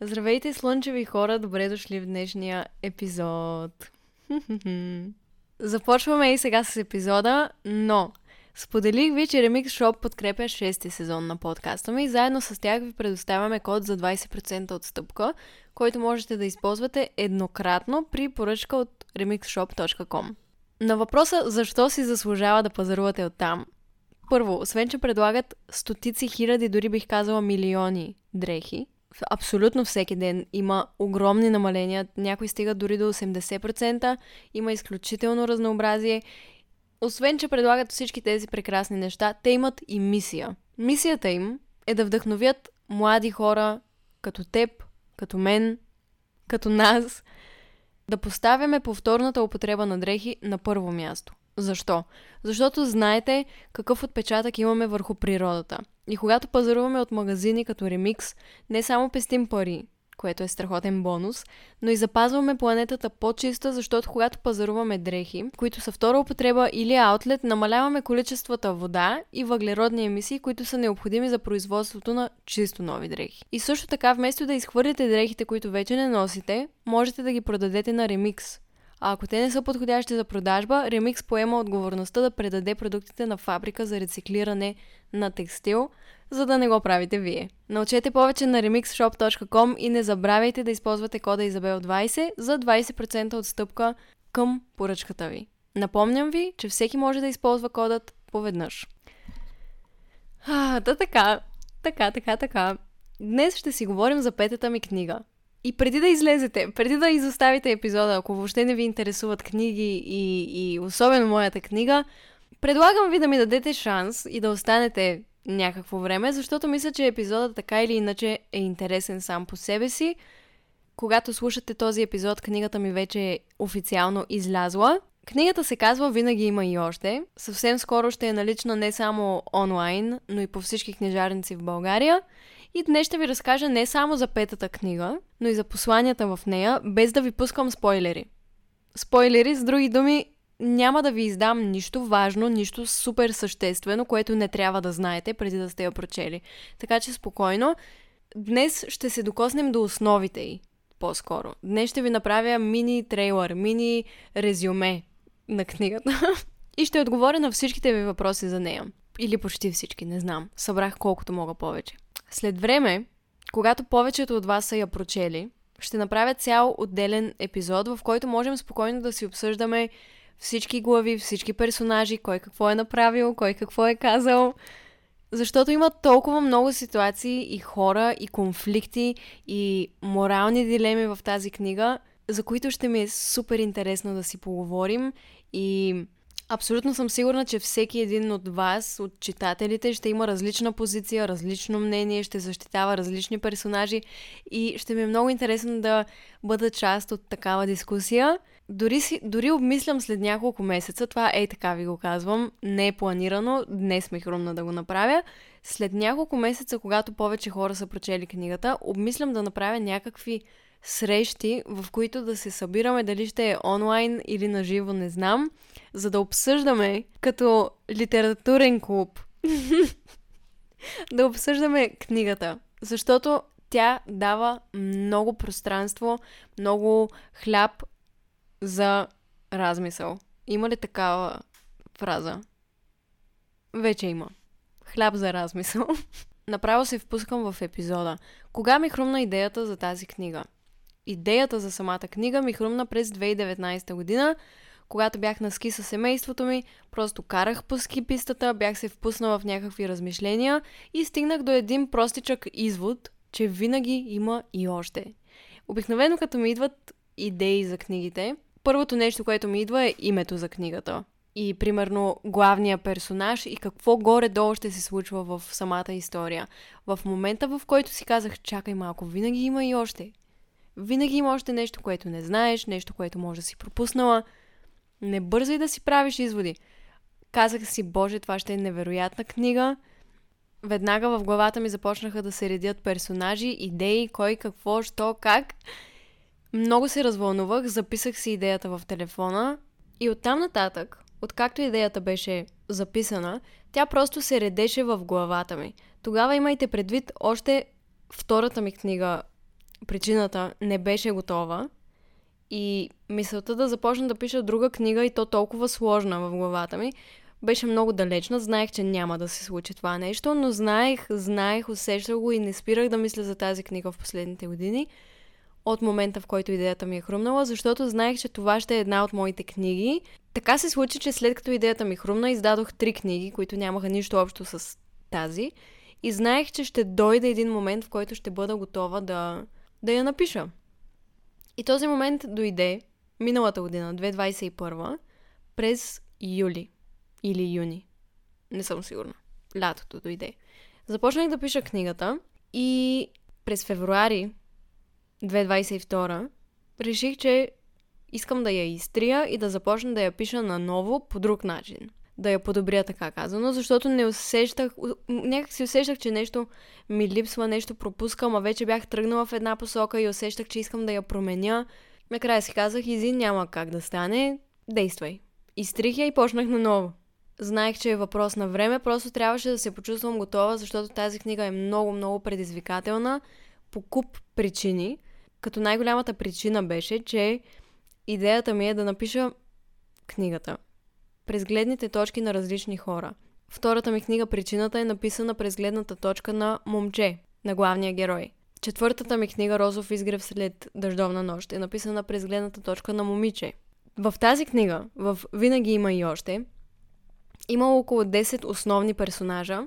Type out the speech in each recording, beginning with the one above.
Здравейте, слънчеви хора! Добре дошли в днешния епизод. Започваме и сега с епизода, но споделих ви, че Remix Shop подкрепя 6 сезон на подкаста ми и заедно с тях ви предоставяме код за 20% отстъпка, който можете да използвате еднократно при поръчка от remixshop.com. На въпроса защо си заслужава да пазарувате оттам. Първо, освен че предлагат стотици хиляди, дори бих казала милиони дрехи, абсолютно всеки ден има огромни намаления, някои стигат дори до 80%, има изключително разнообразие. Освен, че предлагат всички тези прекрасни неща, те имат и мисия. Мисията им е да вдъхновят млади хора, като теб, като мен, като нас, да поставяме повторната употреба на дрехи на първо място. Защо? Защото знаете какъв отпечатък имаме върху природата. И когато пазаруваме от магазини като Ремикс, не само пестим пари, което е страхотен бонус, но и запазваме планетата по-чиста, защото когато пазаруваме дрехи, които са втора употреба или аутлет, намаляваме количествата вода и въглеродни емисии, които са необходими за производството на чисто нови дрехи. И също така, вместо да изхвърлите дрехите, които вече не носите, можете да ги продадете на ремикс, а ако те не са подходящи за продажба, Remix поема отговорността да предаде продуктите на фабрика за рециклиране на текстил, за да не го правите вие. Научете повече на remixshop.com и не забравяйте да използвате кода Изабел20 за 20% отстъпка към поръчката ви. Напомням ви, че всеки може да използва кодът поведнъж. А, да така, така, така, така. Днес ще си говорим за петата ми книга. И преди да излезете, преди да изоставите епизода, ако въобще не ви интересуват книги и, и особено моята книга, предлагам ви да ми дадете шанс и да останете някакво време, защото мисля, че епизодът така или иначе е интересен сам по себе си. Когато слушате този епизод, книгата ми вече е официално излязла. Книгата се казва Винаги има и още. Съвсем скоро ще е налична не само онлайн, но и по всички книжарници в България. И днес ще ви разкажа не само за петата книга, но и за посланията в нея, без да ви пускам спойлери. Спойлери, с други думи, няма да ви издам нищо важно, нищо супер съществено, което не трябва да знаете преди да сте я прочели. Така че спокойно. Днес ще се докоснем до основите й по-скоро. Днес ще ви направя мини трейлър, мини резюме на книгата и ще отговоря на всичките ви въпроси за нея. Или почти всички, не знам. Събрах колкото мога повече. След време, когато повечето от вас са я прочели, ще направя цял отделен епизод, в който можем спокойно да си обсъждаме всички глави, всички персонажи, кой какво е направил, кой какво е казал. Защото има толкова много ситуации и хора, и конфликти, и морални дилеми в тази книга, за които ще ми е супер интересно да си поговорим и Абсолютно съм сигурна, че всеки един от вас, от читателите, ще има различна позиция, различно мнение, ще защитава различни персонажи и ще ми е много интересно да бъда част от такава дискусия. Дори, си, дори обмислям след няколко месеца, това е така ви го казвам, не е планирано, днес ме хрумна да го направя. След няколко месеца, когато повече хора са прочели книгата, обмислям да направя някакви срещи, в които да се събираме, дали ще е онлайн или на живо, не знам, за да обсъждаме като литературен клуб. да обсъждаме книгата. Защото тя дава много пространство, много хляб за размисъл. Има ли такава фраза? Вече има. Хляб за размисъл. Направо се впускам в епизода. Кога ми хрумна идеята за тази книга? Идеята за самата книга ми хрумна през 2019 година, когато бях на ски със семейството ми, просто карах по ски пистата, бях се впуснала в някакви размишления и стигнах до един простичък извод, че винаги има и още. Обикновено като ми идват идеи за книгите, първото нещо, което ми идва е името за книгата. И примерно главния персонаж и какво горе-долу ще се случва в самата история. В момента, в който си казах, чакай малко, винаги има и още. Винаги има още нещо, което не знаеш, нещо, което може да си пропуснала. Не бързай да си правиш изводи. Казах си, Боже, това ще е невероятна книга. Веднага в главата ми започнаха да се редят персонажи, идеи, кой, какво, що, как. Много се развълнувах, записах си идеята в телефона и оттам нататък, откакто идеята беше записана, тя просто се редеше в главата ми. Тогава имайте предвид още втората ми книга причината не беше готова и мисълта да започна да пиша друга книга и то толкова сложна в главата ми, беше много далечна. Знаех, че няма да се случи това нещо, но знаех, знаех, усещах го и не спирах да мисля за тази книга в последните години от момента, в който идеята ми е хрумнала, защото знаех, че това ще е една от моите книги. Така се случи, че след като идеята ми хрумна, издадох три книги, които нямаха нищо общо с тази. И знаех, че ще дойде един момент, в който ще бъда готова да, да я напиша. И този момент дойде миналата година, 2021, през юли или юни. Не съм сигурна. Лятото дойде. Започнах да пиша книгата и през февруари 2022 реших, че искам да я изтрия и да започна да я пиша наново по друг начин. Да я подобря така казано, защото не усещах, някак си усещах, че нещо ми липсва, нещо пропускам, а вече бях тръгнала в една посока и усещах, че искам да я променя. Накрая си казах, Изи, няма как да стане, действай. Изтрих я и почнах наново. Знаех, че е въпрос на време, просто трябваше да се почувствам готова, защото тази книга е много, много предизвикателна по куп причини. Като най-голямата причина беше, че идеята ми е да напиша книгата през гледните точки на различни хора. Втората ми книга Причината е написана през гледната точка на момче, на главния герой. Четвъртата ми книга Розов изгрев след дъждовна нощ е написана през гледната точка на момиче. В тази книга, в Винаги има и още, има около 10 основни персонажа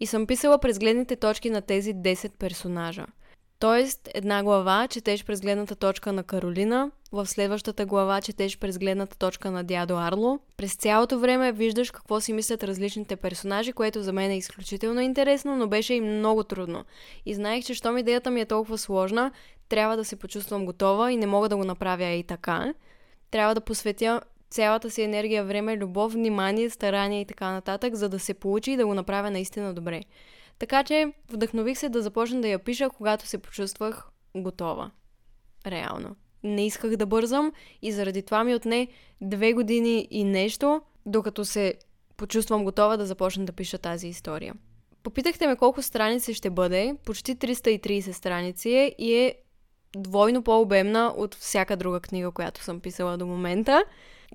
и съм писала през гледните точки на тези 10 персонажа. Тоест, една глава четеш през гледната точка на Каролина, в следващата глава четеш през гледната точка на дядо Арло. През цялото време виждаш какво си мислят различните персонажи, което за мен е изключително интересно, но беше и много трудно. И знаех, че щом идеята ми е толкова сложна, трябва да се почувствам готова и не мога да го направя и така. Трябва да посветя цялата си енергия, време, любов, внимание, старание и така нататък, за да се получи и да го направя наистина добре. Така че вдъхнових се да започна да я пиша, когато се почувствах готова. Реално. Не исках да бързам и заради това ми отне две години и нещо, докато се почувствам готова да започна да пиша тази история. Попитахте ме колко страници ще бъде. Почти 330 страници е и е двойно по-обемна от всяка друга книга, която съм писала до момента.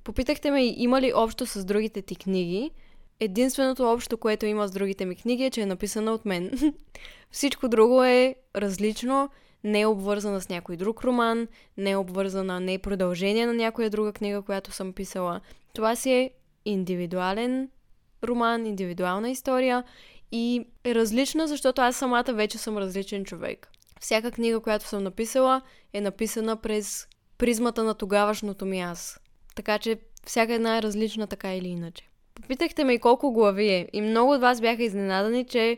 Попитахте ме има ли общо с другите ти книги. Единственото общо, което има с другите ми книги е, че е написана от мен. Всичко друго е различно, не е обвързана с някой друг роман, не е обвързана, не е продължение на някоя друга книга, която съм писала. Това си е индивидуален роман, индивидуална история и е различна, защото аз самата вече съм различен човек. Всяка книга, която съм написала, е написана през призмата на тогавашното ми аз. Така че всяка една е различна така или иначе. Попитахте ме и колко глави е. И много от вас бяха изненадани, че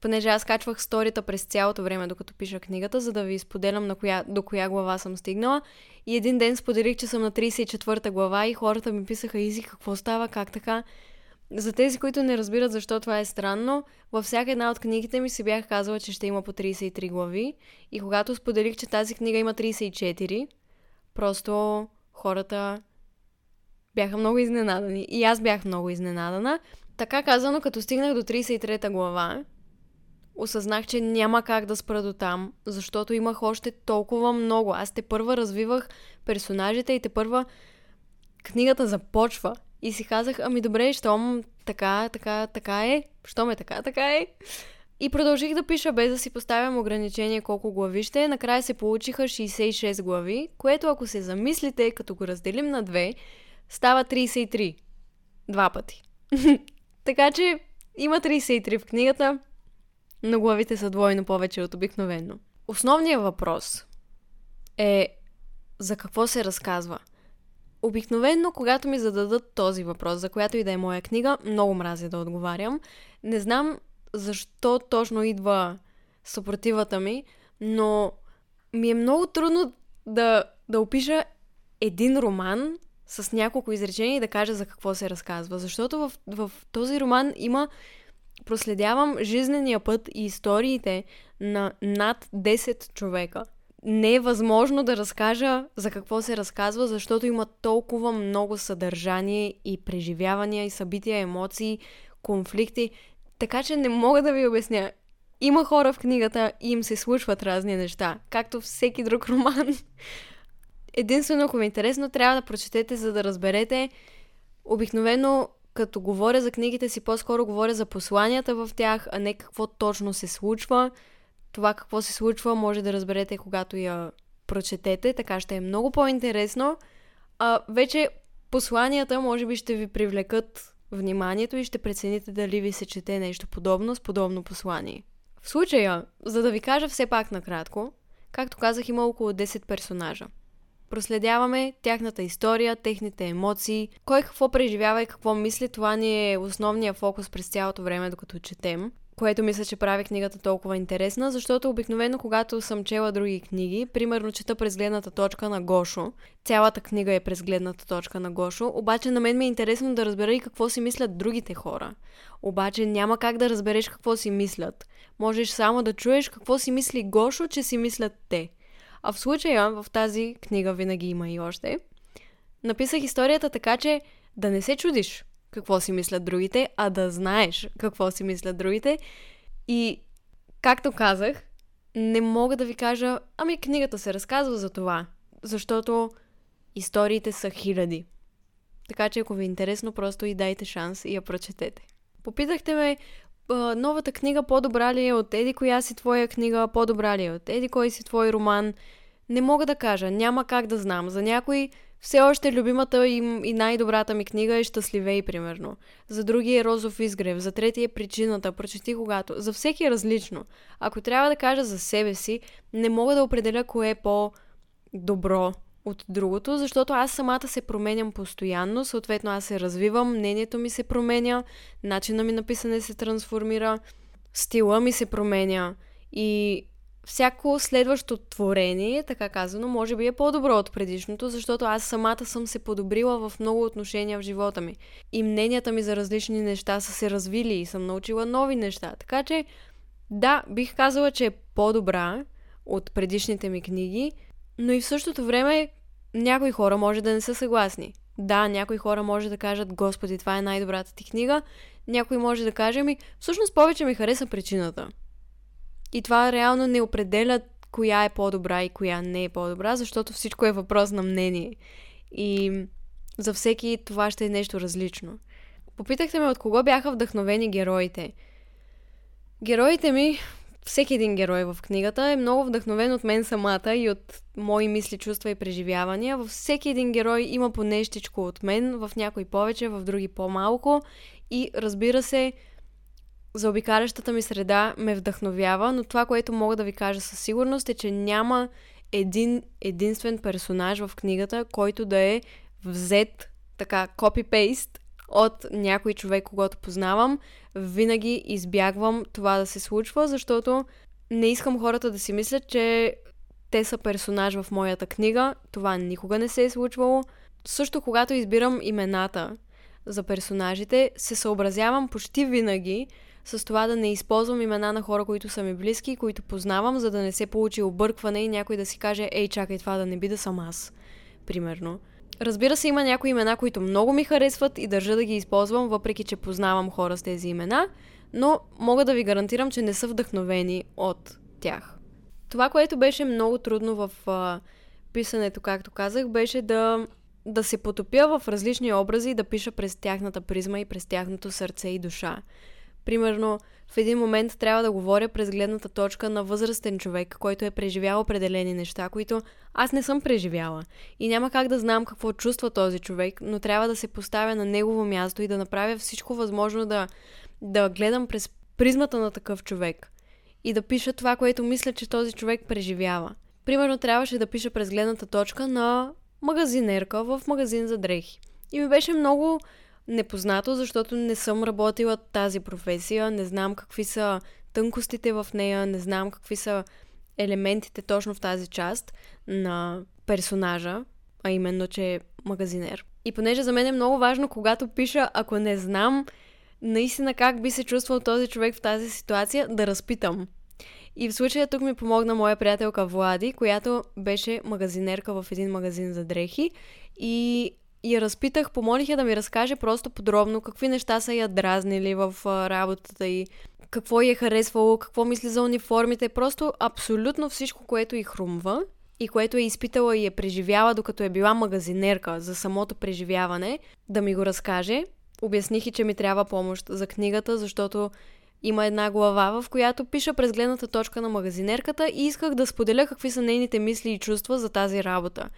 понеже аз качвах сторита през цялото време, докато пиша книгата, за да ви споделям на коя, до коя глава съм стигнала. И един ден споделих, че съм на 34-та глава и хората ми писаха, Изи, какво става, как така? За тези, които не разбират защо това е странно, във всяка една от книгите ми си бях казала, че ще има по 33 глави. И когато споделих, че тази книга има 34, просто хората бяха много изненадани. И аз бях много изненадана. Така казано, като стигнах до 33-та глава, осъзнах, че няма как да спра до там, защото имах още толкова много. Аз те първа развивах персонажите и те първа книгата започва. И си казах, ами добре, щом така, така, така е, щом е така, така е. И продължих да пиша без да си поставям ограничение колко глави ще е. Накрая се получиха 66 глави, което ако се замислите, като го разделим на две, става 33. Два пъти. така че има 33 в книгата, но главите са двойно повече от обикновено. Основният въпрос е за какво се разказва. Обикновенно, когато ми зададат този въпрос, за която и да е моя книга, много мразя да отговарям. Не знам защо точно идва съпротивата ми, но ми е много трудно да, да опиша един роман с няколко изречения и да кажа за какво се разказва. Защото в, в този роман има проследявам жизнения път и историите на над 10 човека. Не е възможно да разкажа за какво се разказва, защото има толкова много съдържание и преживявания и събития, емоции, конфликти, така че не мога да ви обясня. има хора в книгата и им се случват разни неща, както всеки друг роман. Единствено, ако ви е интересно, трябва да прочетете, за да разберете. Обикновено, като говоря за книгите си, по-скоро говоря за посланията в тях, а не какво точно се случва. Това какво се случва може да разберете, когато я прочетете, така ще е много по-интересно. А вече посланията може би ще ви привлекат вниманието и ще прецените дали ви се чете нещо подобно с подобно послание. В случая, за да ви кажа все пак накратко, както казах, има около 10 персонажа. Проследяваме тяхната история, техните емоции, кой какво преживява и какво мисли. Това ни е основният фокус през цялото време, докато четем което мисля, че прави книгата толкова интересна, защото обикновено, когато съм чела други книги, примерно чета през гледната точка на Гошо, цялата книга е през гледната точка на Гошо, обаче на мен ми е интересно да разбера и какво си мислят другите хора. Обаче няма как да разбереш какво си мислят. Можеш само да чуеш какво си мисли Гошо, че си мислят те. А в случая, в тази книга винаги има и още, написах историята така, че да не се чудиш какво си мислят другите, а да знаеш какво си мислят другите. И, както казах, не мога да ви кажа, ами книгата се разказва за това, защото историите са хиляди. Така че ако ви е интересно, просто и дайте шанс и я прочетете. Попитахте ме, новата книга по-добра ли е от еди коя си твоя книга, по-добра ли е от еди кой си твой роман. Не мога да кажа, няма как да знам. За някой все още любимата им и най-добрата ми книга е Щастливей, примерно. За други е Розов изгрев, за трети е Причината, прочети когато. За всеки е различно. Ако трябва да кажа за себе си, не мога да определя кое е по-добро от другото, защото аз самата се променям постоянно, съответно аз се развивам, мнението ми се променя, начина ми на писане се трансформира, стила ми се променя и всяко следващо творение, така казано, може би е по-добро от предишното, защото аз самата съм се подобрила в много отношения в живота ми. И мненията ми за различни неща са се развили и съм научила нови неща. Така че, да, бих казала, че е по-добра от предишните ми книги, но и в същото време някои хора може да не са съгласни. Да, някои хора може да кажат, Господи, това е най-добрата ти книга. Някой може да каже ми, всъщност повече ми хареса причината. И това реално не определя коя е по-добра и коя не е по-добра, защото всичко е въпрос на мнение. И за всеки това ще е нещо различно. Попитахте ме от кого бяха вдъхновени героите. Героите ми, всеки един герой в книгата е много вдъхновен от мен самата и от мои мисли, чувства и преживявания. Във всеки един герой има по нещичко от мен, в някой повече, в други по-малко. И разбира се, за обикалящата ми среда ме вдъхновява, но това, което мога да ви кажа със сигурност е, че няма един единствен персонаж в книгата, който да е взет така копипейст от някой човек, когато познавам. Винаги избягвам това да се случва, защото не искам хората да си мислят, че те са персонаж в моята книга. Това никога не се е случвало. Също когато избирам имената за персонажите, се съобразявам почти винаги с това да не използвам имена на хора, които са ми близки, които познавам, за да не се получи объркване и някой да си каже, ей, чакай това да не би да съм аз. Примерно. Разбира се, има някои имена, които много ми харесват и държа да ги използвам, въпреки че познавам хора с тези имена, но мога да ви гарантирам, че не са вдъхновени от тях. Това, което беше много трудно в а, писането, както казах, беше да, да се потопя в различни образи и да пиша през тяхната призма и през тяхното сърце и душа. Примерно, в един момент трябва да говоря през гледната точка на възрастен човек, който е преживял определени неща, които аз не съм преживяла. И няма как да знам какво чувства този човек, но трябва да се поставя на негово място и да направя всичко възможно да, да гледам през призмата на такъв човек. И да пиша това, което мисля, че този човек преживява. Примерно трябваше да пиша през гледната точка на магазинерка в магазин за дрехи. И ми беше много непознато, защото не съм работила тази професия, не знам какви са тънкостите в нея, не знам какви са елементите точно в тази част на персонажа, а именно, че е магазинер. И понеже за мен е много важно, когато пиша, ако не знам наистина как би се чувствал този човек в тази ситуация, да разпитам. И в случая тук ми помогна моя приятелка Влади, която беше магазинерка в един магазин за дрехи и я разпитах, помолих я да ми разкаже просто подробно какви неща са я дразнили в работата и какво й е харесвало, какво мисли за униформите, просто абсолютно всичко, което й хрумва и което е изпитала и е преживяла, докато е била магазинерка за самото преживяване, да ми го разкаже. Обясних и, че ми трябва помощ за книгата, защото има една глава, в която пиша през гледната точка на магазинерката и исках да споделя какви са нейните мисли и чувства за тази работа.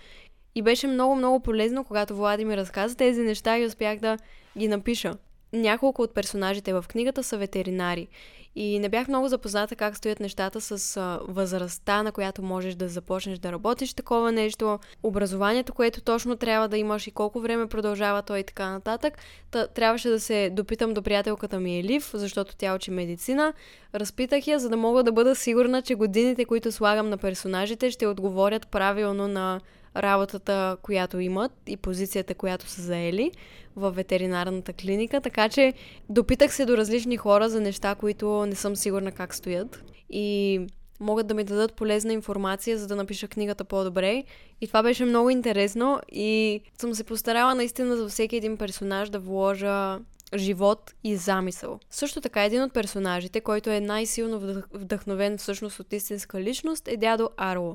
И беше много-много полезно, когато Влади ми разказа тези неща и успях да ги напиша. Няколко от персонажите в книгата са ветеринари и не бях много запозната как стоят нещата с възрастта, на която можеш да започнеш да работиш такова нещо, образованието, което точно трябва да имаш и колко време продължава той и така нататък. Та, трябваше да се допитам до приятелката ми Елив, защото тя учи медицина. Разпитах я, за да мога да бъда сигурна, че годините, които слагам на персонажите, ще отговорят правилно на работата, която имат и позицията, която са заели в ветеринарната клиника, така че допитах се до различни хора за неща, които не съм сигурна как стоят и могат да ми дадат полезна информация, за да напиша книгата по-добре. И това беше много интересно и съм се постарала наистина за всеки един персонаж да вложа живот и замисъл. Също така един от персонажите, който е най-силно вдъхновен всъщност от истинска личност е дядо Арло.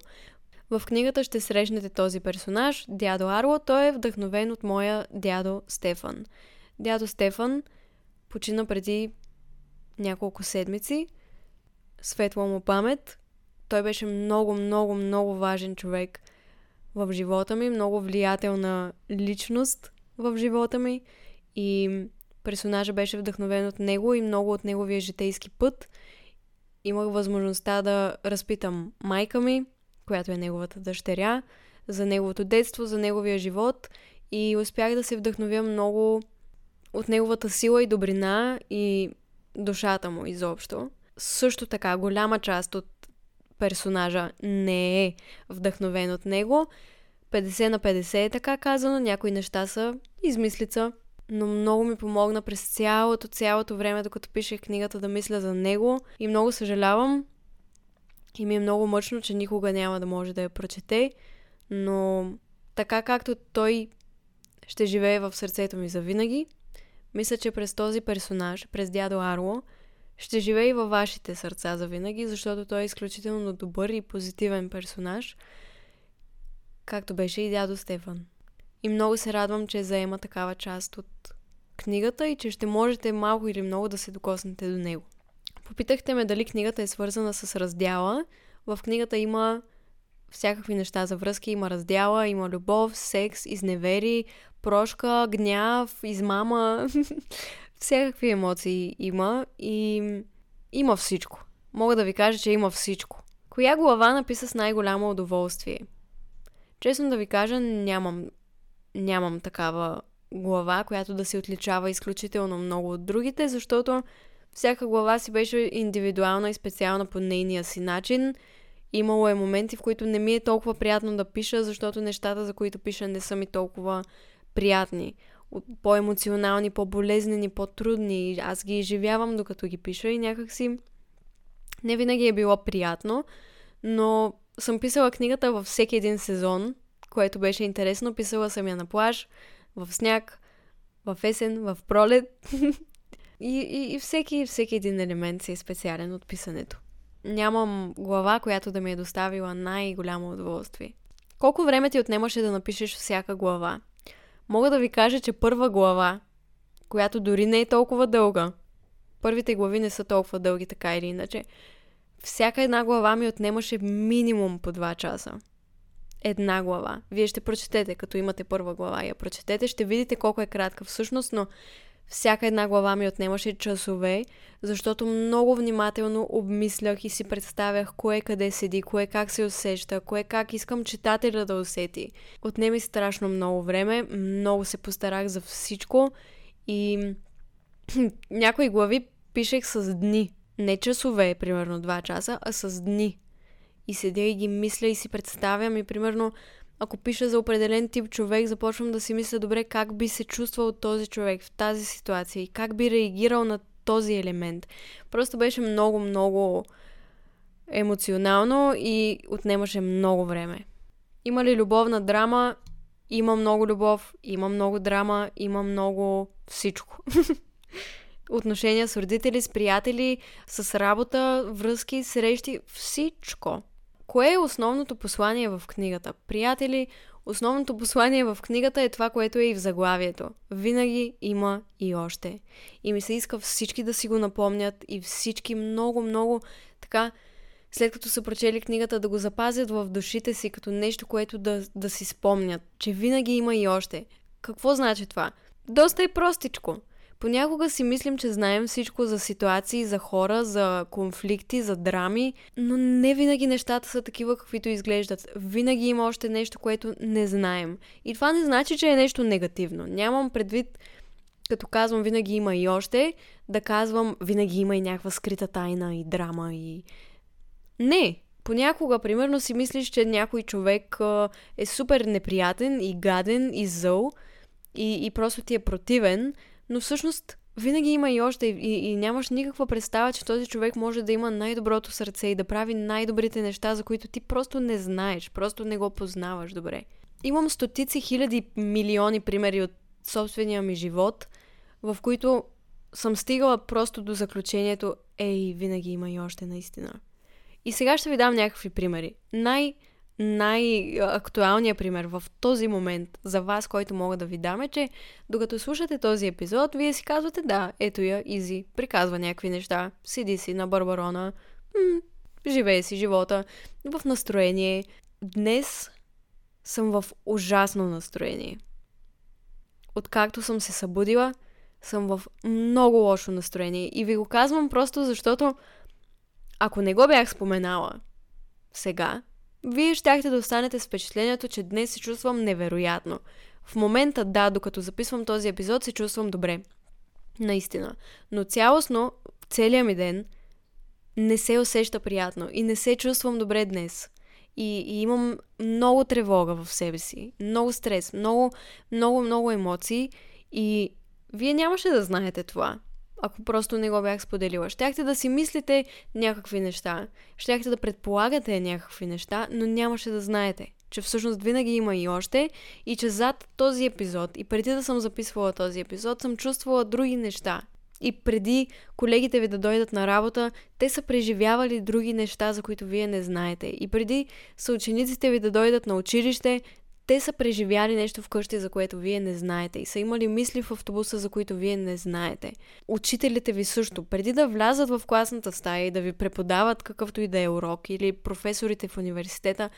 В книгата ще срещнете този персонаж, дядо Арло. Той е вдъхновен от моя дядо Стефан. Дядо Стефан почина преди няколко седмици. Светла му памет. Той беше много, много, много важен човек в живота ми, много влиятелна личност в живота ми и персонажа беше вдъхновен от него и много от неговия житейски път. Имах възможността да разпитам майка ми, която е неговата дъщеря, за неговото детство, за неговия живот и успях да се вдъхновя много от неговата сила и добрина и душата му изобщо. Също така, голяма част от персонажа не е вдъхновен от него. 50 на 50 е така казано, някои неща са измислица, но много ми помогна през цялото, цялото време, докато пишех книгата, да мисля за него и много съжалявам, и ми е много мъчно, че никога няма да може да я прочете, но така както той ще живее в сърцето ми завинаги, мисля, че през този персонаж, през дядо Арло, ще живее и във вашите сърца завинаги, защото той е изключително добър и позитивен персонаж, както беше и дядо Стефан. И много се радвам, че заема такава част от книгата и че ще можете малко или много да се докоснете до него. Попитахте ме дали книгата е свързана с раздяла. В книгата има всякакви неща за връзки. Има раздяла, има любов, секс, изневери, прошка, гняв, измама. всякакви емоции има и има всичко. Мога да ви кажа, че има всичко. Коя глава написа с най-голямо удоволствие? Честно да ви кажа, нямам, нямам такава глава, която да се отличава изключително много от другите, защото всяка глава си беше индивидуална и специална по нейния си начин. Имало е моменти, в които не ми е толкова приятно да пиша, защото нещата, за които пиша, не са ми толкова приятни. По-емоционални, по-болезнени, по-трудни. Аз ги изживявам докато ги пиша и някакси не винаги е било приятно, но съм писала книгата във всеки един сезон, което беше интересно. Писала съм я на плаж, в сняг, в есен, в пролет. И, и, и всеки, всеки един елемент си е специален от писането. Нямам глава, която да ми е доставила най-голямо удоволствие. Колко време ти отнемаше да напишеш всяка глава? Мога да ви кажа, че първа глава, която дори не е толкова дълга, първите глави не са толкова дълги, така или иначе, всяка една глава ми отнемаше минимум по 2 часа. Една глава. Вие ще прочетете, като имате първа глава я прочетете, ще видите колко е кратка всъщност, но всяка една глава ми отнемаше часове, защото много внимателно обмислях и си представях кое къде седи, кое как се усеща, кое как искам читателя да усети. Отнеми страшно много време, много се постарах за всичко и някои глави пишех с дни. Не часове, примерно 2 часа, а с дни. И седя и ги мисля и си представям и примерно ако пиша за определен тип човек, започвам да си мисля добре как би се чувствал този човек в тази ситуация и как би реагирал на този елемент. Просто беше много, много емоционално и отнемаше много време. Има ли любовна драма? Има много любов, има много драма, има много всичко. отношения с родители, с приятели, с работа, връзки, срещи, всичко. Кое е основното послание в книгата? Приятели, основното послание в книгата е това, което е и в заглавието. Винаги има и още. И ми се иска всички да си го напомнят и всички много, много така, след като са прочели книгата, да го запазят в душите си като нещо, което да, да си спомнят, че винаги има и още. Какво значи това? Доста е простичко. Понякога си мислим, че знаем всичко за ситуации, за хора, за конфликти, за драми, но не винаги нещата са такива, каквито изглеждат. Винаги има още нещо, което не знаем. И това не значи, че е нещо негативно. Нямам предвид, като казвам винаги има и още, да казвам винаги има и някаква скрита тайна и драма и... Не, понякога, примерно, си мислиш, че някой човек е супер неприятен и гаден и зъл и, и просто ти е противен, но всъщност винаги има и още и, и нямаш никаква представа, че този човек може да има най-доброто сърце и да прави най-добрите неща, за които ти просто не знаеш, просто не го познаваш добре. Имам стотици хиляди милиони примери от собствения ми живот, в които съм стигала просто до заключението, ей, винаги има и още наистина. И сега ще ви дам някакви примери. Най- най-актуалният пример в този момент за вас, който мога да ви дам е, че докато слушате този епизод, вие си казвате да, ето я, Изи, приказва някакви неща, седи си на Барбарона, м- живее си живота, в настроение. Днес съм в ужасно настроение. Откакто съм се събудила, съм в много лошо настроение. И ви го казвам просто защото, ако не го бях споменала сега, вие щяхте да останете с впечатлението, че днес се чувствам невероятно. В момента, да, докато записвам този епизод, се чувствам добре. Наистина. Но цялостно, целият ми ден не се усеща приятно и не се чувствам добре днес. И, и имам много тревога в себе си, много стрес, много, много, много емоции и вие нямаше да знаете това ако просто не го бях споделила. Щяхте да си мислите някакви неща, щяхте да предполагате някакви неща, но нямаше да знаете, че всъщност винаги има и още и че зад този епизод и преди да съм записвала този епизод съм чувствала други неща. И преди колегите ви да дойдат на работа, те са преживявали други неща, за които вие не знаете. И преди съучениците ви да дойдат на училище, те са преживяли нещо вкъщи, за което вие не знаете и са имали мисли в автобуса, за които вие не знаете. Учителите ви също, преди да влязат в класната стая и да ви преподават какъвто и да е урок или професорите в университета,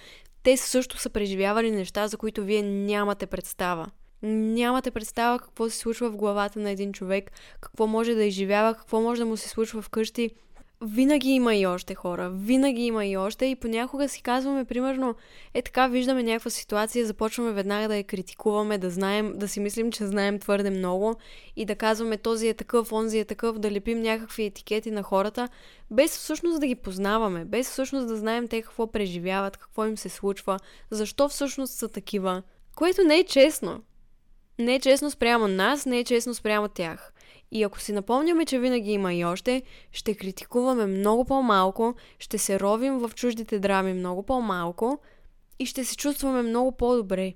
те също са преживявали неща, за които вие нямате представа. Нямате представа какво се случва в главата на един човек, какво може да изживява, какво може да му се случва вкъщи винаги има и още хора, винаги има и още и понякога си казваме, примерно, е така, виждаме някаква ситуация, започваме веднага да я критикуваме, да знаем, да си мислим, че знаем твърде много и да казваме този е такъв, онзи е такъв, да лепим някакви етикети на хората, без всъщност да ги познаваме, без всъщност да знаем те какво преживяват, какво им се случва, защо всъщност са такива, което не е честно. Не е честно спрямо нас, не е честно спрямо тях. И ако си напомняме, че винаги има и още, ще критикуваме много по-малко, ще се ровим в чуждите драми много по-малко и ще се чувстваме много по-добре.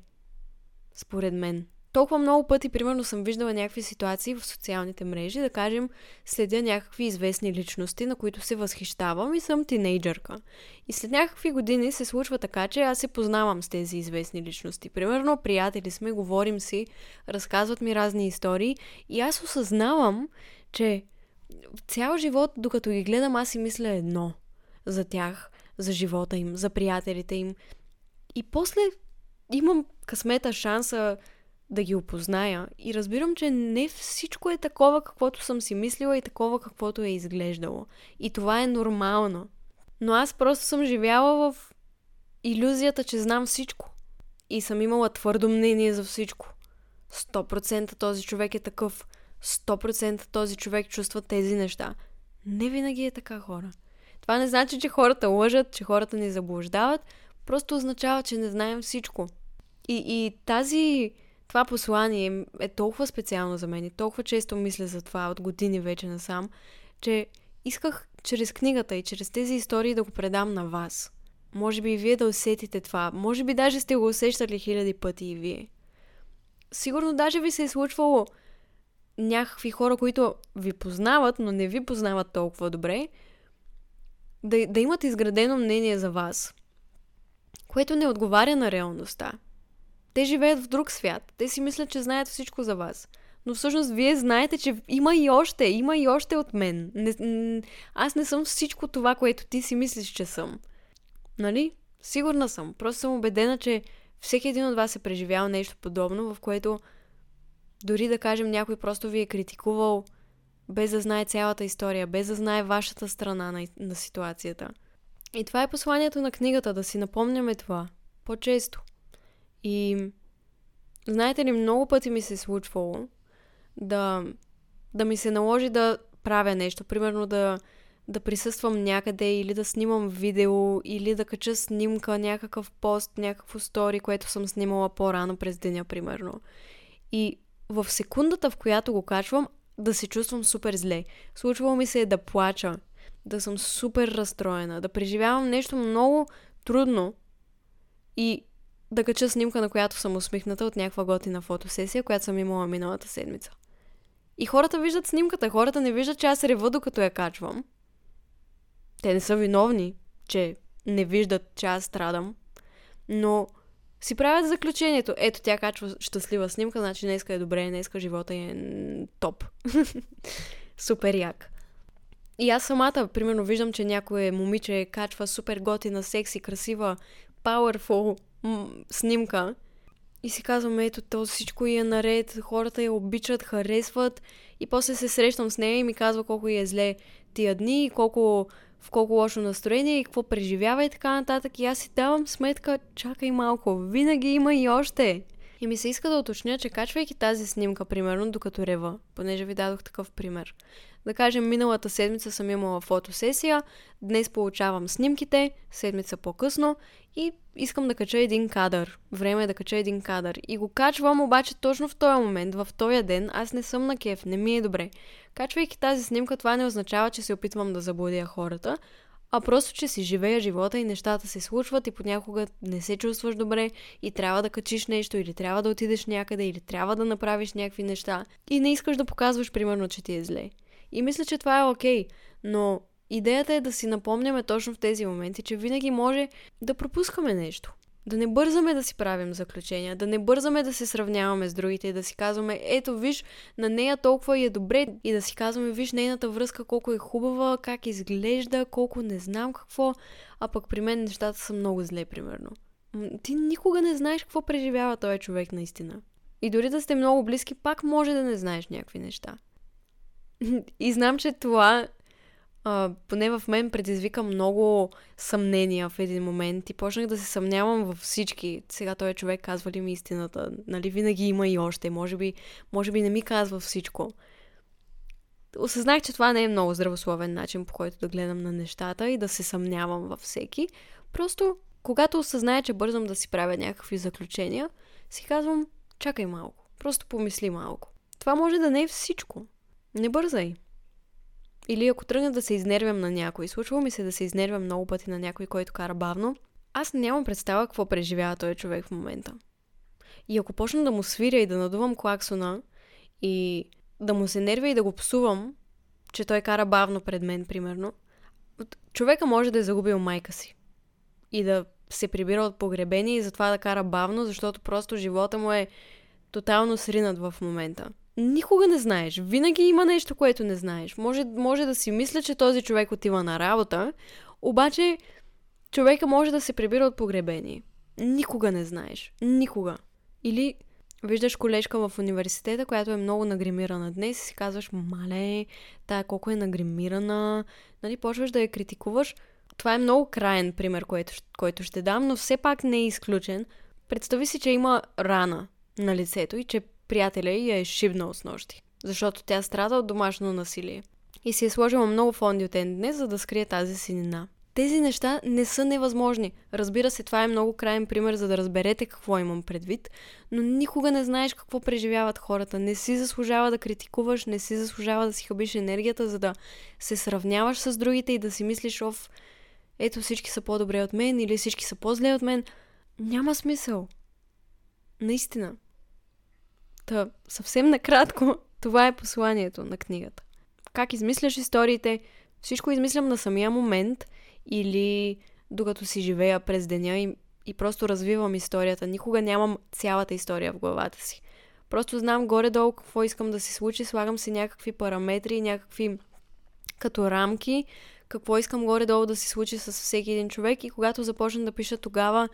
Според мен. Толкова много пъти, примерно, съм виждала някакви ситуации в социалните мрежи, да кажем, следя някакви известни личности, на които се възхищавам и съм тинейджърка. И след някакви години се случва така, че аз се познавам с тези известни личности. Примерно, приятели сме, говорим си, разказват ми разни истории и аз осъзнавам, че цял живот, докато ги гледам, аз си мисля едно за тях, за живота им, за приятелите им. И после имам късмета, шанса да ги опозная и разбирам, че не всичко е такова, каквото съм си мислила и такова, каквото е изглеждало. И това е нормално. Но аз просто съм живяла в иллюзията, че знам всичко. И съм имала твърдо мнение за всичко. 100% този човек е такъв. 100% този човек чувства тези неща. Не винаги е така, хора. Това не значи, че хората лъжат, че хората ни заблуждават. Просто означава, че не знаем всичко. И, и тази това послание е толкова специално за мен и толкова често мисля за това от години вече насам, че исках чрез книгата и чрез тези истории да го предам на вас. Може би и вие да усетите това. Може би даже сте го усещали хиляди пъти и вие. Сигурно даже ви се е случвало някакви хора, които ви познават, но не ви познават толкова добре, да, да имат изградено мнение за вас, което не отговаря на реалността. Те живеят в друг свят. Те си мислят, че знаят всичко за вас. Но всъщност вие знаете, че има и още, има и още от мен. Не, аз не съм всичко това, което ти си мислиш, че съм. Нали? Сигурна съм. Просто съм убедена, че всеки един от вас е преживял нещо подобно, в което дори да кажем някой просто ви е критикувал без да знае цялата история, без да знае вашата страна на, на ситуацията. И това е посланието на книгата, да си напомняме това по-често. И знаете ли, много пъти ми се е случвало да, да ми се наложи да правя нещо. Примерно да, да присъствам някъде или да снимам видео или да кача снимка, някакъв пост, някакво стори, което съм снимала по-рано през деня, примерно. И в секундата, в която го качвам, да се чувствам супер зле. Случвало ми се е да плача, да съм супер разстроена, да преживявам нещо много трудно и да кача снимка, на която съм усмихната от някаква готина фотосесия, която съм имала миналата седмица. И хората виждат снимката, хората не виждат, че аз рева, докато я качвам. Те не са виновни, че не виждат, че аз страдам. Но си правят заключението. Ето, тя качва щастлива снимка, значи днеска е добре, днеска живота е топ. супер як. И аз самата, примерно, виждам, че някое момиче качва супер готина, секси, красива, powerful снимка. И си казвам, ето, то всичко е наред, хората я обичат, харесват. И после се срещам с нея и ми казва колко е зле тия дни, колко в колко лошо настроение и какво преживява и така нататък. И аз си давам сметка, чакай малко, винаги има и още. И ми се иска да уточня, че качвайки тази снимка, примерно, докато рева, понеже ви дадох такъв пример. Да кажем, миналата седмица съм имала фотосесия, днес получавам снимките, седмица по-късно и искам да кача един кадър. Време е да кача един кадър. И го качвам обаче точно в този момент, в този ден, аз не съм на кеф, не ми е добре. Качвайки тази снимка, това не означава, че се опитвам да заблудя хората, а просто, че си живея живота и нещата се случват и понякога не се чувстваш добре и трябва да качиш нещо или трябва да отидеш някъде или трябва да направиш някакви неща и не искаш да показваш, примерно, че ти е зле. И мисля, че това е окей, okay, но идеята е да си напомняме точно в тези моменти, че винаги може да пропускаме нещо. Да не бързаме да си правим заключения, да не бързаме да се сравняваме с другите и да си казваме, ето виж, на нея толкова е добре и да си казваме, виж нейната връзка колко е хубава, как изглежда, колко не знам какво, а пък при мен нещата са много зле, примерно. Ти никога не знаеш какво преживява този човек наистина. И дори да сте много близки, пак може да не знаеш някакви неща. И знам, че това а, поне в мен предизвика много съмнения в един момент и почнах да се съмнявам във всички. Сега този човек казва ли ми истината? Нали, винаги има и още. Може би, може би не ми казва всичко. Осъзнах, че това не е много здравословен начин, по който да гледам на нещата и да се съмнявам във всеки. Просто, когато осъзная, че бързам да си правя някакви заключения, си казвам, чакай малко. Просто помисли малко. Това може да не е всичко. Не бързай. Или ако тръгна да се изнервям на някой, случва ми се да се изнервям много пъти на някой, който кара бавно, аз нямам представа какво преживява този човек в момента. И ако почна да му свиря и да надувам клаксона и да му се нервя и да го псувам, че той кара бавно пред мен, примерно, човека може да е загубил майка си. И да се прибира от погребение и затова да кара бавно, защото просто живота му е тотално сринат в момента никога не знаеш. Винаги има нещо, което не знаеш. Може, може да си мисля, че този човек отива на работа, обаче човека може да се прибира от погребение. Никога не знаеш. Никога. Или виждаш колежка в университета, която е много нагримирана днес и си казваш, мале, тая колко е нагримирана. Нали, почваш да я критикуваш. Това е много краен пример, който, който ще дам, но все пак не е изключен. Представи си, че има рана на лицето и че приятеля и я е шибнал с нощи, защото тя страда от домашно насилие. И си е сложила много фондиотен днес, за да скрие тази синина. Тези неща не са невъзможни. Разбира се, това е много крайен пример, за да разберете какво имам предвид, но никога не знаеш какво преживяват хората. Не си заслужава да критикуваш, не си заслужава да си хабиш енергията, за да се сравняваш с другите и да си мислиш, оф, ето всички са по-добре от мен или всички са по-зле от мен. Няма смисъл. Наистина. Та, съвсем накратко, Това е посланието на книгата. Как измисляш историите, всичко измислям на самия момент или докато си живея през деня и, и просто развивам историята. Никога нямам цялата история в главата си. Просто знам горе-долу какво искам да се случи, слагам си някакви параметри, някакви като рамки, какво искам горе-долу да се случи с всеки един човек и когато започна да пиша тогава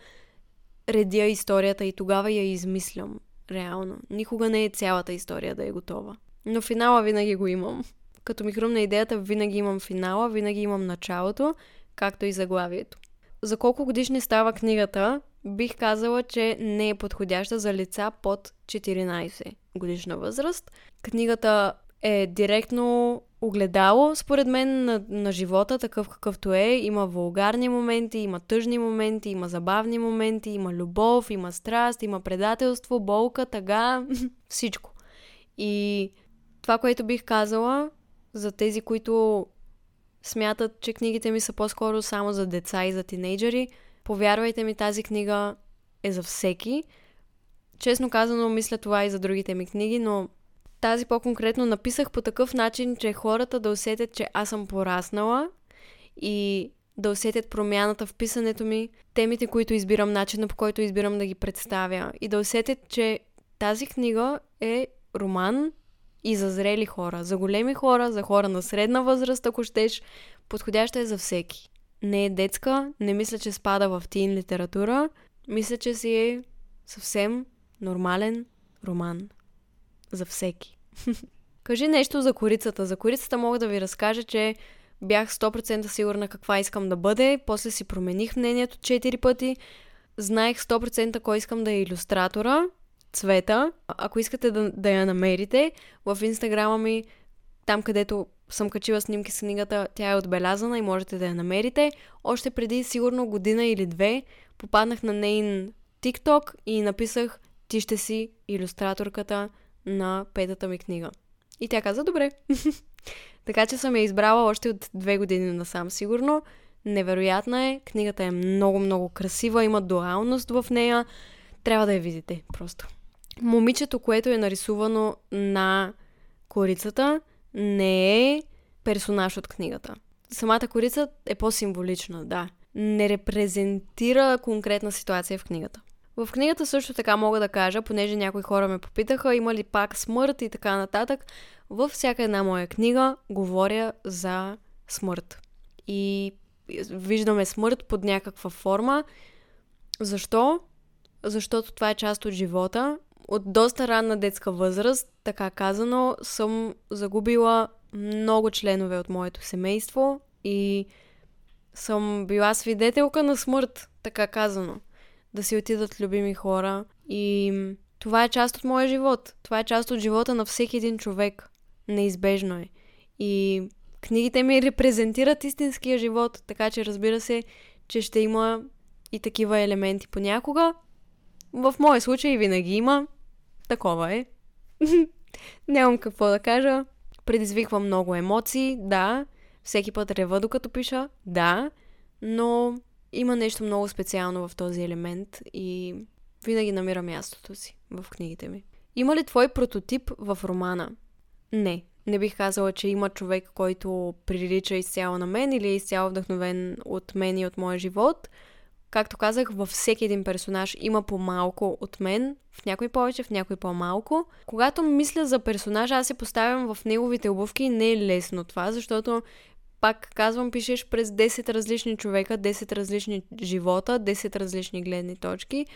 редя историята и тогава я измислям. Реално. Никога не е цялата история да е готова. Но финала винаги го имам. Като ми хрумна идеята, винаги имам финала, винаги имам началото, както и заглавието. За колко годишни става книгата, бих казала, че не е подходяща за лица под 14 годишна възраст. Книгата е директно огледало, според мен, на, на живота, такъв какъвто е. Има вулгарни моменти, има тъжни моменти, има забавни моменти, има любов, има страст, има предателство, болка, тъга, всичко. И това, което бих казала за тези, които смятат, че книгите ми са по-скоро само за деца и за тинейджери, повярвайте ми, тази книга е за всеки. Честно казано, мисля това и за другите ми книги, но тази по-конкретно написах по такъв начин, че хората да усетят, че аз съм пораснала и да усетят промяната в писането ми, темите, които избирам, начина по който избирам да ги представя и да усетят, че тази книга е роман и за зрели хора, за големи хора, за хора на средна възраст, ако щеш, подходяща е за всеки. Не е детска, не мисля, че спада в тин литература, мисля, че си е съвсем нормален роман за всеки. Кажи нещо за корицата. За корицата мога да ви разкажа, че бях 100% сигурна каква искам да бъде, после си промених мнението 4 пъти, знаех 100% кой искам да е иллюстратора, цвета. Ако искате да, да я намерите, в инстаграма ми, там където съм качила снимки с книгата, тя е отбелязана и можете да я намерите. Още преди сигурно година или две попаднах на нейн TikTok и написах ти ще си иллюстраторката на петата ми книга. И тя каза, добре. така че съм я избрала още от две години насам, сигурно. Невероятна е. Книгата е много-много красива, има дуалност в нея. Трябва да я видите, просто. Момичето, което е нарисувано на корицата, не е персонаж от книгата. Самата корица е по-символична, да. Не репрезентира конкретна ситуация в книгата. В книгата също така мога да кажа, понеже някои хора ме попитаха, има ли пак смърт и така нататък. Във всяка една моя книга говоря за смърт. И виждаме смърт под някаква форма. Защо? Защото това е част от живота. От доста ранна детска възраст, така казано, съм загубила много членове от моето семейство и съм била свидетелка на смърт, така казано да си отидат любими хора. И това е част от моя живот. Това е част от живота на всеки един човек. Неизбежно е. И книгите ми репрезентират истинския живот, така че разбира се, че ще има и такива елементи понякога. В моя случай винаги има. Такова е. Нямам какво да кажа. Предизвиква много емоции, да. Всеки път рева докато пиша, да. Но има нещо много специално в този елемент и винаги намира мястото си в книгите ми. Има ли твой прототип в романа? Не. Не бих казала, че има човек, който прилича изцяло на мен или е изцяло вдъхновен от мен и от моя живот. Както казах, във всеки един персонаж има по-малко от мен, в някой повече, в някой по-малко. Когато мисля за персонажа, аз се поставям в неговите обувки не е лесно това, защото пак казвам, пишеш през 10 различни човека, 10 различни живота, 10 различни гледни точки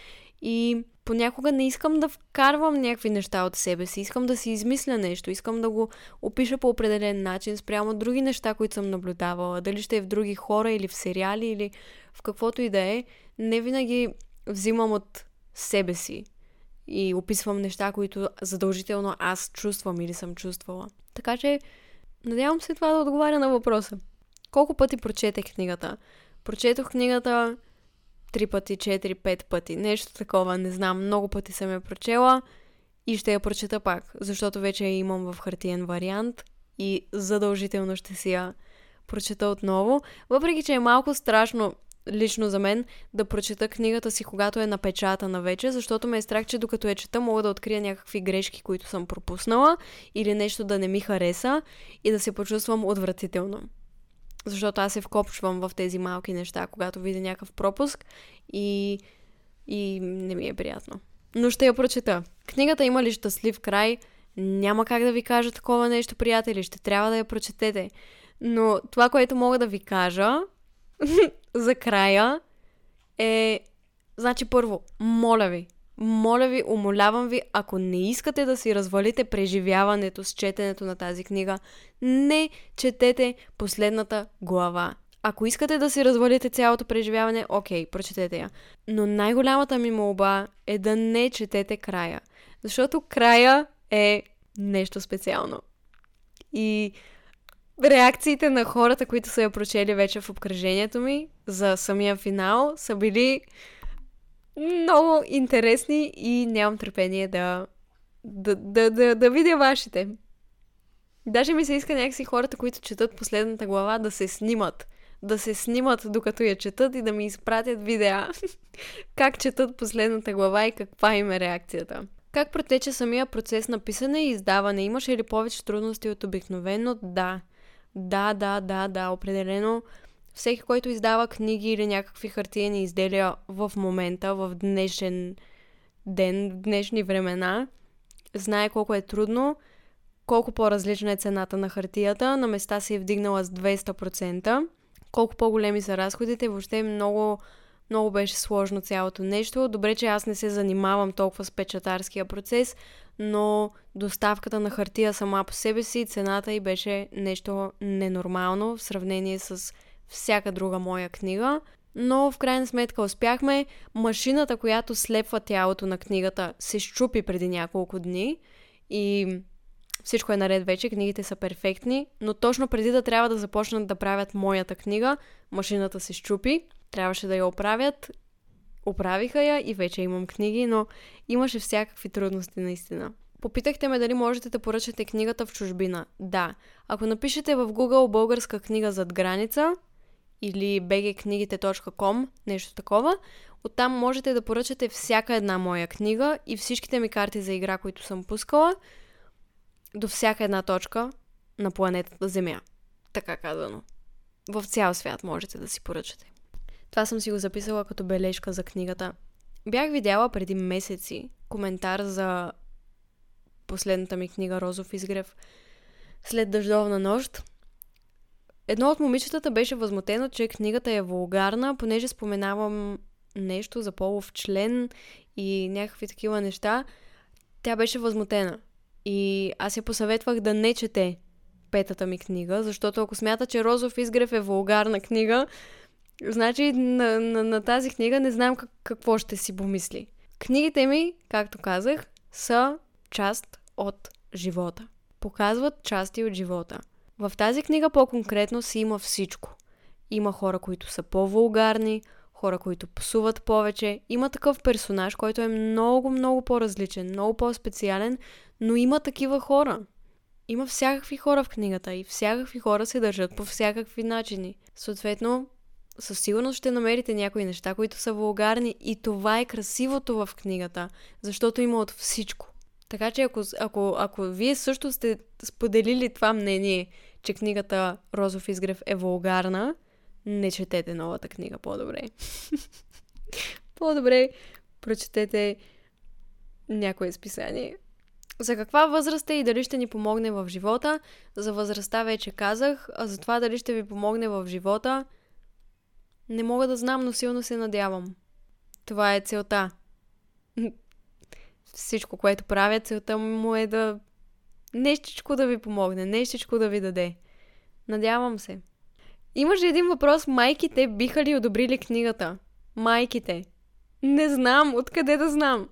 и понякога не искам да вкарвам някакви неща от себе си, искам да си измисля нещо, искам да го опиша по определен начин спрямо други неща, които съм наблюдавала, дали ще е в други хора или в сериали или в каквото и да е, не винаги взимам от себе си и описвам неща, които задължително аз чувствам или съм чувствала. Така че Надявам се това да отговаря на въпроса. Колко пъти прочетах книгата? Прочетох книгата три пъти, четири, пет пъти. Нещо такова, не знам. Много пъти съм я прочела и ще я прочета пак, защото вече я имам в хартиен вариант и задължително ще си я прочета отново. Въпреки, че е малко страшно лично за мен, да прочета книгата си, когато е напечатана вече, защото ме е страх, че докато я чета, мога да открия някакви грешки, които съм пропуснала, или нещо да не ми хареса и да се почувствам отвратително. Защото аз се вкопчвам в тези малки неща, когато видя някакъв пропуск и, и не ми е приятно. Но ще я прочета. Книгата има ли щастлив край? Няма как да ви кажа такова нещо, приятели. Ще трябва да я прочетете. Но това, което мога да ви кажа за края е... Значи първо, моля ви, моля ви, умолявам ви, ако не искате да си развалите преживяването с четенето на тази книга, не четете последната глава. Ако искате да си развалите цялото преживяване, окей, прочетете я. Но най-голямата ми молба е да не четете края. Защото края е нещо специално. И реакциите на хората, които са я прочели вече в обкръжението ми за самия финал, са били много интересни и нямам търпение да, да, да, да, да видя вашите. Даже ми се иска някакси хората, които четат последната глава, да се снимат. Да се снимат докато я четат и да ми изпратят видеа как четат последната глава и каква им е реакцията. Как протече самия процес на писане и издаване? Имаше ли повече трудности от обикновено? Да. Да, да, да, да, определено. Всеки, който издава книги или някакви хартиени изделия в момента, в днешен ден, в днешни времена, знае колко е трудно, колко по-различна е цената на хартията. На места се е вдигнала с 200%. Колко по-големи са разходите. Въобще много, много беше сложно цялото нещо. Добре, че аз не се занимавам толкова с печатарския процес, но доставката на хартия сама по себе си, цената й беше нещо ненормално в сравнение с всяка друга моя книга. Но в крайна сметка успяхме. Машината, която слепва тялото на книгата, се щупи преди няколко дни и всичко е наред вече, книгите са перфектни, но точно преди да трябва да започнат да правят моята книга, машината се щупи, трябваше да я оправят, оправиха я и вече имам книги, но имаше всякакви трудности наистина. Попитахте ме дали можете да поръчате книгата в чужбина. Да. Ако напишете в Google българска книга зад граница или bgknigите.com, нещо такова, оттам можете да поръчате всяка една моя книга и всичките ми карти за игра, които съм пускала, до всяка една точка на планетата Земя. Така казано. В цял свят можете да си поръчате. Това съм си го записала като бележка за книгата. Бях видяла преди месеци коментар за последната ми книга Розов изгрев след дъждовна нощ. Едно от момичетата беше възмутено, че книгата е вулгарна, понеже споменавам нещо за полов член и някакви такива неща. Тя беше възмутена. И аз я посъветвах да не чете петата ми книга, защото ако смята, че Розов изгрев е вулгарна книга, значи на, на, на тази книга не знам как, какво ще си помисли. Книгите ми, както казах, са част от живота. Показват части от живота. В тази книга по-конкретно си има всичко. Има хора, които са по-вулгарни, хора, които псуват повече. Има такъв персонаж, който е много, много по-различен, много по-специален, но има такива хора. Има всякакви хора в книгата и всякакви хора се държат по всякакви начини. Съответно, със сигурност ще намерите някои неща, които са вулгарни и това е красивото в книгата, защото има от всичко. Така че ако, ако, ако вие също сте споделили това мнение, че книгата Розов изгрев е вулгарна, не четете новата книга по-добре. по-добре прочетете някое списание. За каква възраст е и дали ще ни помогне в живота? За възрастта вече казах, а за това дали ще ви помогне в живота не мога да знам, но силно се надявам. Това е целта. Всичко, което правя, целта му е да нещичко да ви помогне, нещичко да ви даде. Надявам се. Имаше един въпрос, майките биха ли одобрили книгата? Майките. Не знам, откъде да знам.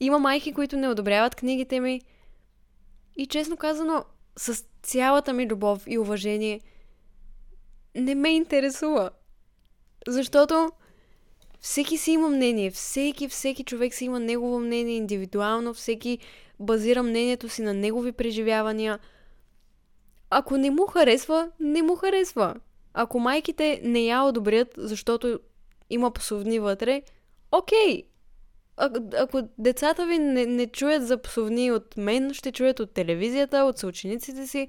Има майки, които не одобряват книгите ми. И честно казано, с цялата ми любов и уважение, не ме интересува. Защото всеки си има мнение. Всеки, всеки човек си има негово мнение индивидуално. Всеки базира мнението си на негови преживявания. Ако не му харесва, не му харесва. Ако майките не я одобрят, защото има псовни вътре, окей. А, ако децата ви не, не чуят за псовни от мен, ще чуят от телевизията, от съучениците си.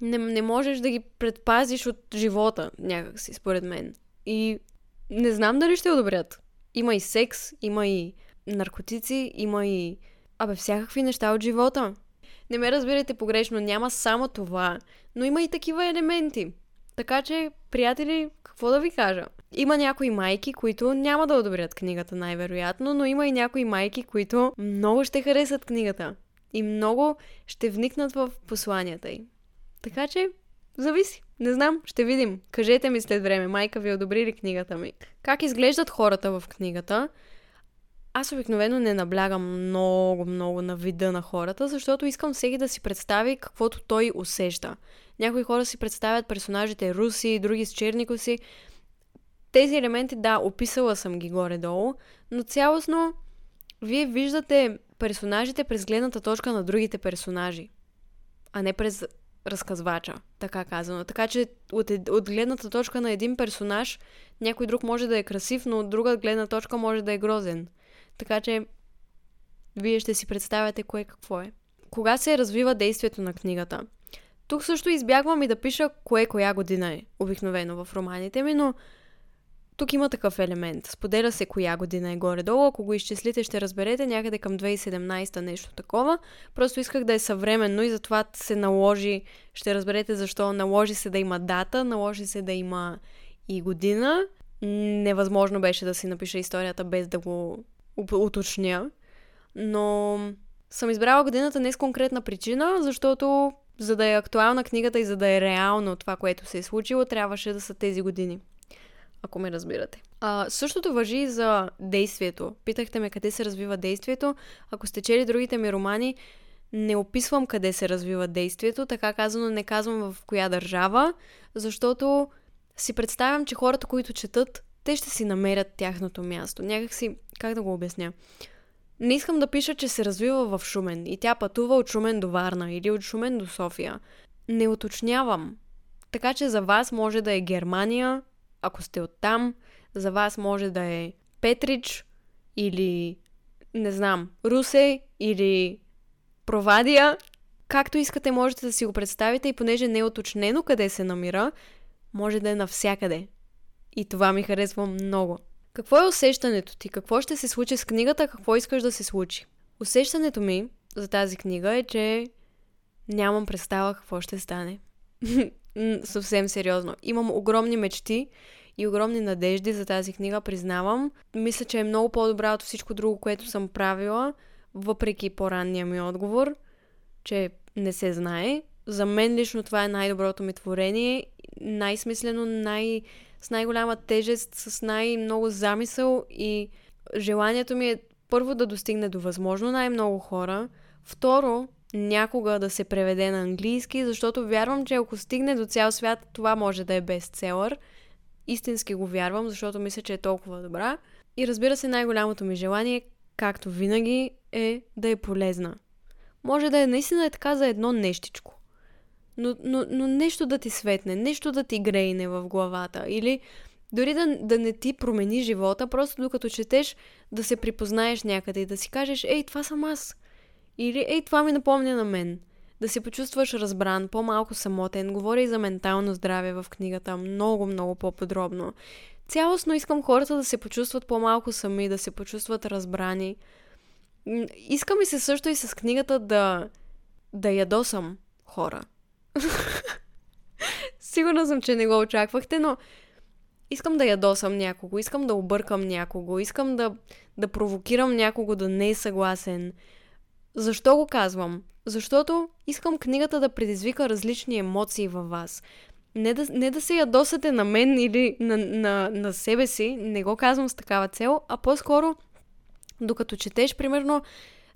Не, не можеш да ги предпазиш от живота, някакси, според мен. И не знам дали ще одобрят. Има и секс, има и наркотици, има и... Абе, всякакви неща от живота. Не ме разбирайте погрешно, няма само това, но има и такива елементи. Така че, приятели, какво да ви кажа? Има някои майки, които няма да одобрят книгата най-вероятно, но има и някои майки, които много ще харесат книгата и много ще вникнат в посланията й. Така че, зависи. Не знам, ще видим. Кажете ми след време, майка ви одобри ли книгата ми? Как изглеждат хората в книгата? Аз обикновено не наблягам много, много на вида на хората, защото искам всеки да си представи каквото той усеща. Някои хора си представят персонажите руси, други с черни коси. Тези елементи, да, описала съм ги горе-долу, но цялостно вие виждате персонажите през гледната точка на другите персонажи, а не през разказвача, така казано. Така че от, от гледната точка на един персонаж, някой друг може да е красив, но от друга гледна точка може да е грозен. Така че вие ще си представяте кое какво е. Кога се развива действието на книгата? Тук също избягвам и да пиша кое коя година е, обикновено в романите ми, но тук има такъв елемент. Споделя се коя година е горе-долу. Ако го изчислите, ще разберете някъде към 2017 нещо такова. Просто исках да е съвременно и затова се наложи, ще разберете защо, наложи се да има дата, наложи се да има и година. Невъзможно беше да си напиша историята без да го уточня. Но съм избрала годината не с конкретна причина, защото за да е актуална книгата и за да е реално това, което се е случило, трябваше да са тези години. Ако ме разбирате. А, същото въжи и за действието. Питахте ме къде се развива действието. Ако сте чели другите ми романи, не описвам къде се развива действието, така казано не казвам в коя държава, защото си представям, че хората, които четат, те ще си намерят тяхното място. Някак си, как да го обясня? Не искам да пиша, че се развива в Шумен и тя пътува от Шумен до Варна или от Шумен до София. Не уточнявам. Така че за вас може да е Германия, ако сте оттам, за вас може да е Петрич или не знам, Русе или Провадия. Както искате, можете да си го представите и понеже не е уточнено къде се намира, може да е навсякъде. И това ми харесва много. Какво е усещането ти? Какво ще се случи с книгата? Какво искаш да се случи? Усещането ми за тази книга е, че нямам представа какво ще стане. Съвсем сериозно. Имам огромни мечти и огромни надежди за тази книга, признавам. Мисля, че е много по-добра от всичко друго, което съм правила, въпреки по-ранния ми отговор, че не се знае. За мен лично това е най-доброто ми творение, най-смислено, най- с най-голяма тежест, с най-много замисъл и желанието ми е първо да достигне до възможно най-много хора, второ някога да се преведе на английски, защото вярвам, че ако стигне до цял свят, това може да е бестселър. Истински го вярвам, защото мисля, че е толкова добра. И разбира се, най-голямото ми желание, както винаги, е да е полезна. Може да е наистина е така за едно нещичко но, но, но нещо да ти светне, нещо да ти грейне в главата или дори да, да не ти промени живота, просто докато четеш да се припознаеш някъде и да си кажеш, ей, това съм аз. Или, ей, това ми напомня на мен. Да се почувстваш разбран, по-малко самотен. Говоря и за ментално здраве в книгата, много, много по-подробно. Цялостно искам хората да се почувстват по-малко сами, да се почувстват разбрани. Искам и се също и с книгата да, да ядосам хора. Сигурна съм, че не го очаквахте, но искам да ядосам някого, искам да объркам някого, искам да, да провокирам някого да не е съгласен. Защо го казвам? Защото искам книгата да предизвика различни емоции във вас. Не да, не да се ядосате на мен или на, на, на себе си, не го казвам с такава цел, а по-скоро, докато четеш, примерно,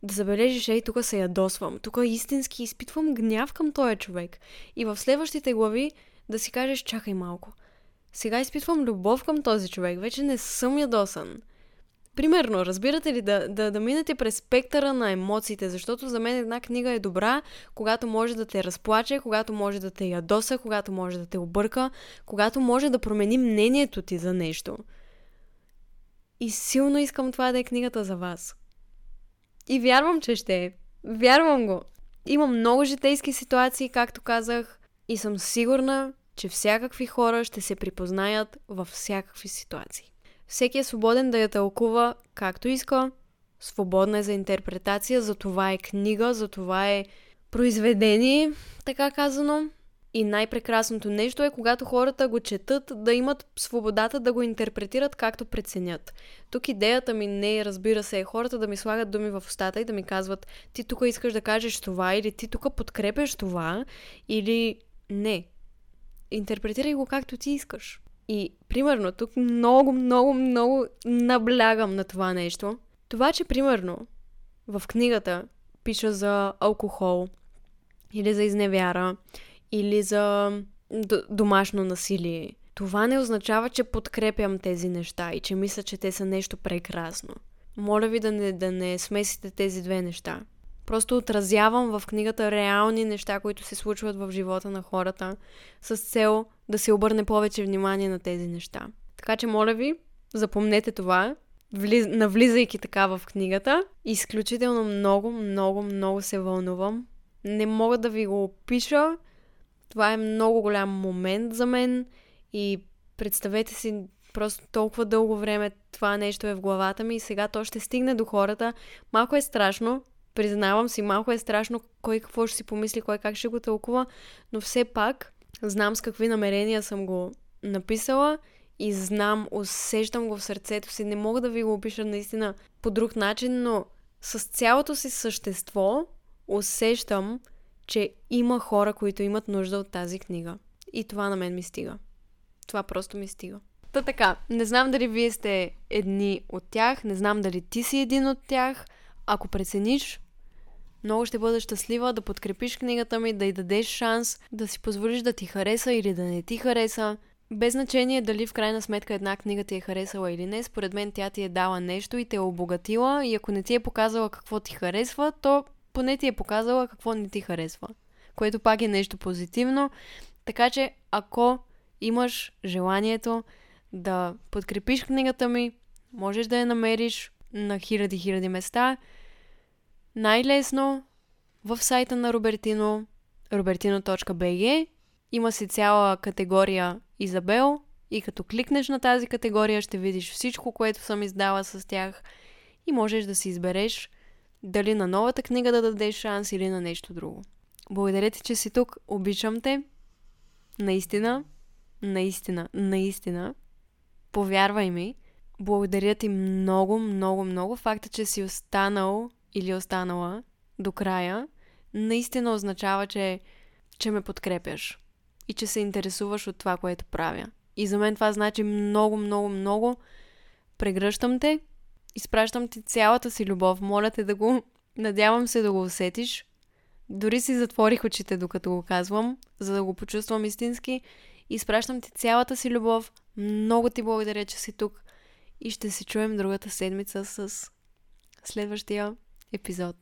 да забележиш, ей, тук се ядосвам, тук истински изпитвам гняв към този човек. И в следващите глави да си кажеш, чакай малко. Сега изпитвам любов към този човек, вече не съм ядосан. Примерно, разбирате ли, да, да, да минете през спектъра на емоциите, защото за мен една книга е добра, когато може да те разплаче, когато може да те ядоса, когато може да те обърка, когато може да промени мнението ти за нещо. И силно искам това да е книгата за вас. И вярвам, че ще е. Вярвам го. Има много житейски ситуации, както казах, и съм сигурна, че всякакви хора ще се припознаят във всякакви ситуации. Всеки е свободен да я тълкува както иска, свободна е за интерпретация, за това е книга, за това е произведение, така казано. И най-прекрасното нещо е, когато хората го четат, да имат свободата да го интерпретират както преценят. Тук идеята ми не е, разбира се, е хората да ми слагат думи в устата и да ми казват ти тук искаш да кажеш това или ти тук подкрепяш това или не. Интерпретирай го както ти искаш. И, примерно, тук много, много, много наблягам на това нещо. Това, че, примерно, в книгата пиша за алкохол, или за изневяра, или за домашно насилие. Това не означава, че подкрепям тези неща и че мисля, че те са нещо прекрасно. Моля ви да не, да не смесите тези две неща. Просто отразявам в книгата реални неща, които се случват в живота на хората, с цел да се обърне повече внимание на тези неща. Така че, моля ви, запомнете това, влиз... навлизайки така в книгата. Изключително много, много, много се вълнувам. Не мога да ви го опиша. Това е много голям момент за мен и представете си просто толкова дълго време това нещо е в главата ми и сега то ще стигне до хората. Малко е страшно, признавам си, малко е страшно кой какво ще си помисли, кой как ще го тълкува, но все пак знам с какви намерения съм го написала и знам, усещам го в сърцето си. Не мога да ви го опиша наистина по друг начин, но с цялото си същество усещам, че има хора, които имат нужда от тази книга. И това на мен ми стига. Това просто ми стига. Та така, не знам дали вие сте едни от тях, не знам дали ти си един от тях. Ако прецениш, много ще бъда щастлива да подкрепиш книгата ми, да й дадеш шанс, да си позволиш да ти хареса или да не ти хареса. Без значение дали в крайна сметка една книга ти е харесала или не, според мен тя ти е дала нещо и те е обогатила и ако не ти е показала какво ти харесва, то поне ти е показала какво не ти харесва. Което пак е нещо позитивно. Така че, ако имаш желанието да подкрепиш книгата ми, можеш да я намериш на хиляди-хиляди места. Най-лесно в сайта на Робертино, robertino.bg, има си цяла категория Изабел и като кликнеш на тази категория ще видиш всичко, което съм издала с тях и можеш да си избереш дали на новата книга да дадеш шанс или на нещо друго. Благодаря ти, че си тук. Обичам те. Наистина, наистина, наистина. Повярвай ми. Благодаря ти много, много, много. Факта, че си останал или останала до края, наистина означава, че, че ме подкрепяш и че се интересуваш от това, което правя. И за мен това значи много, много, много. Прегръщам те, изпращам ти цялата си любов. Моля те да го... Надявам се да го усетиш. Дори си затворих очите, докато го казвам, за да го почувствам истински. Изпращам ти цялата си любов. Много ти благодаря, че си тук. И ще се чуем другата седмица с следващия епизод.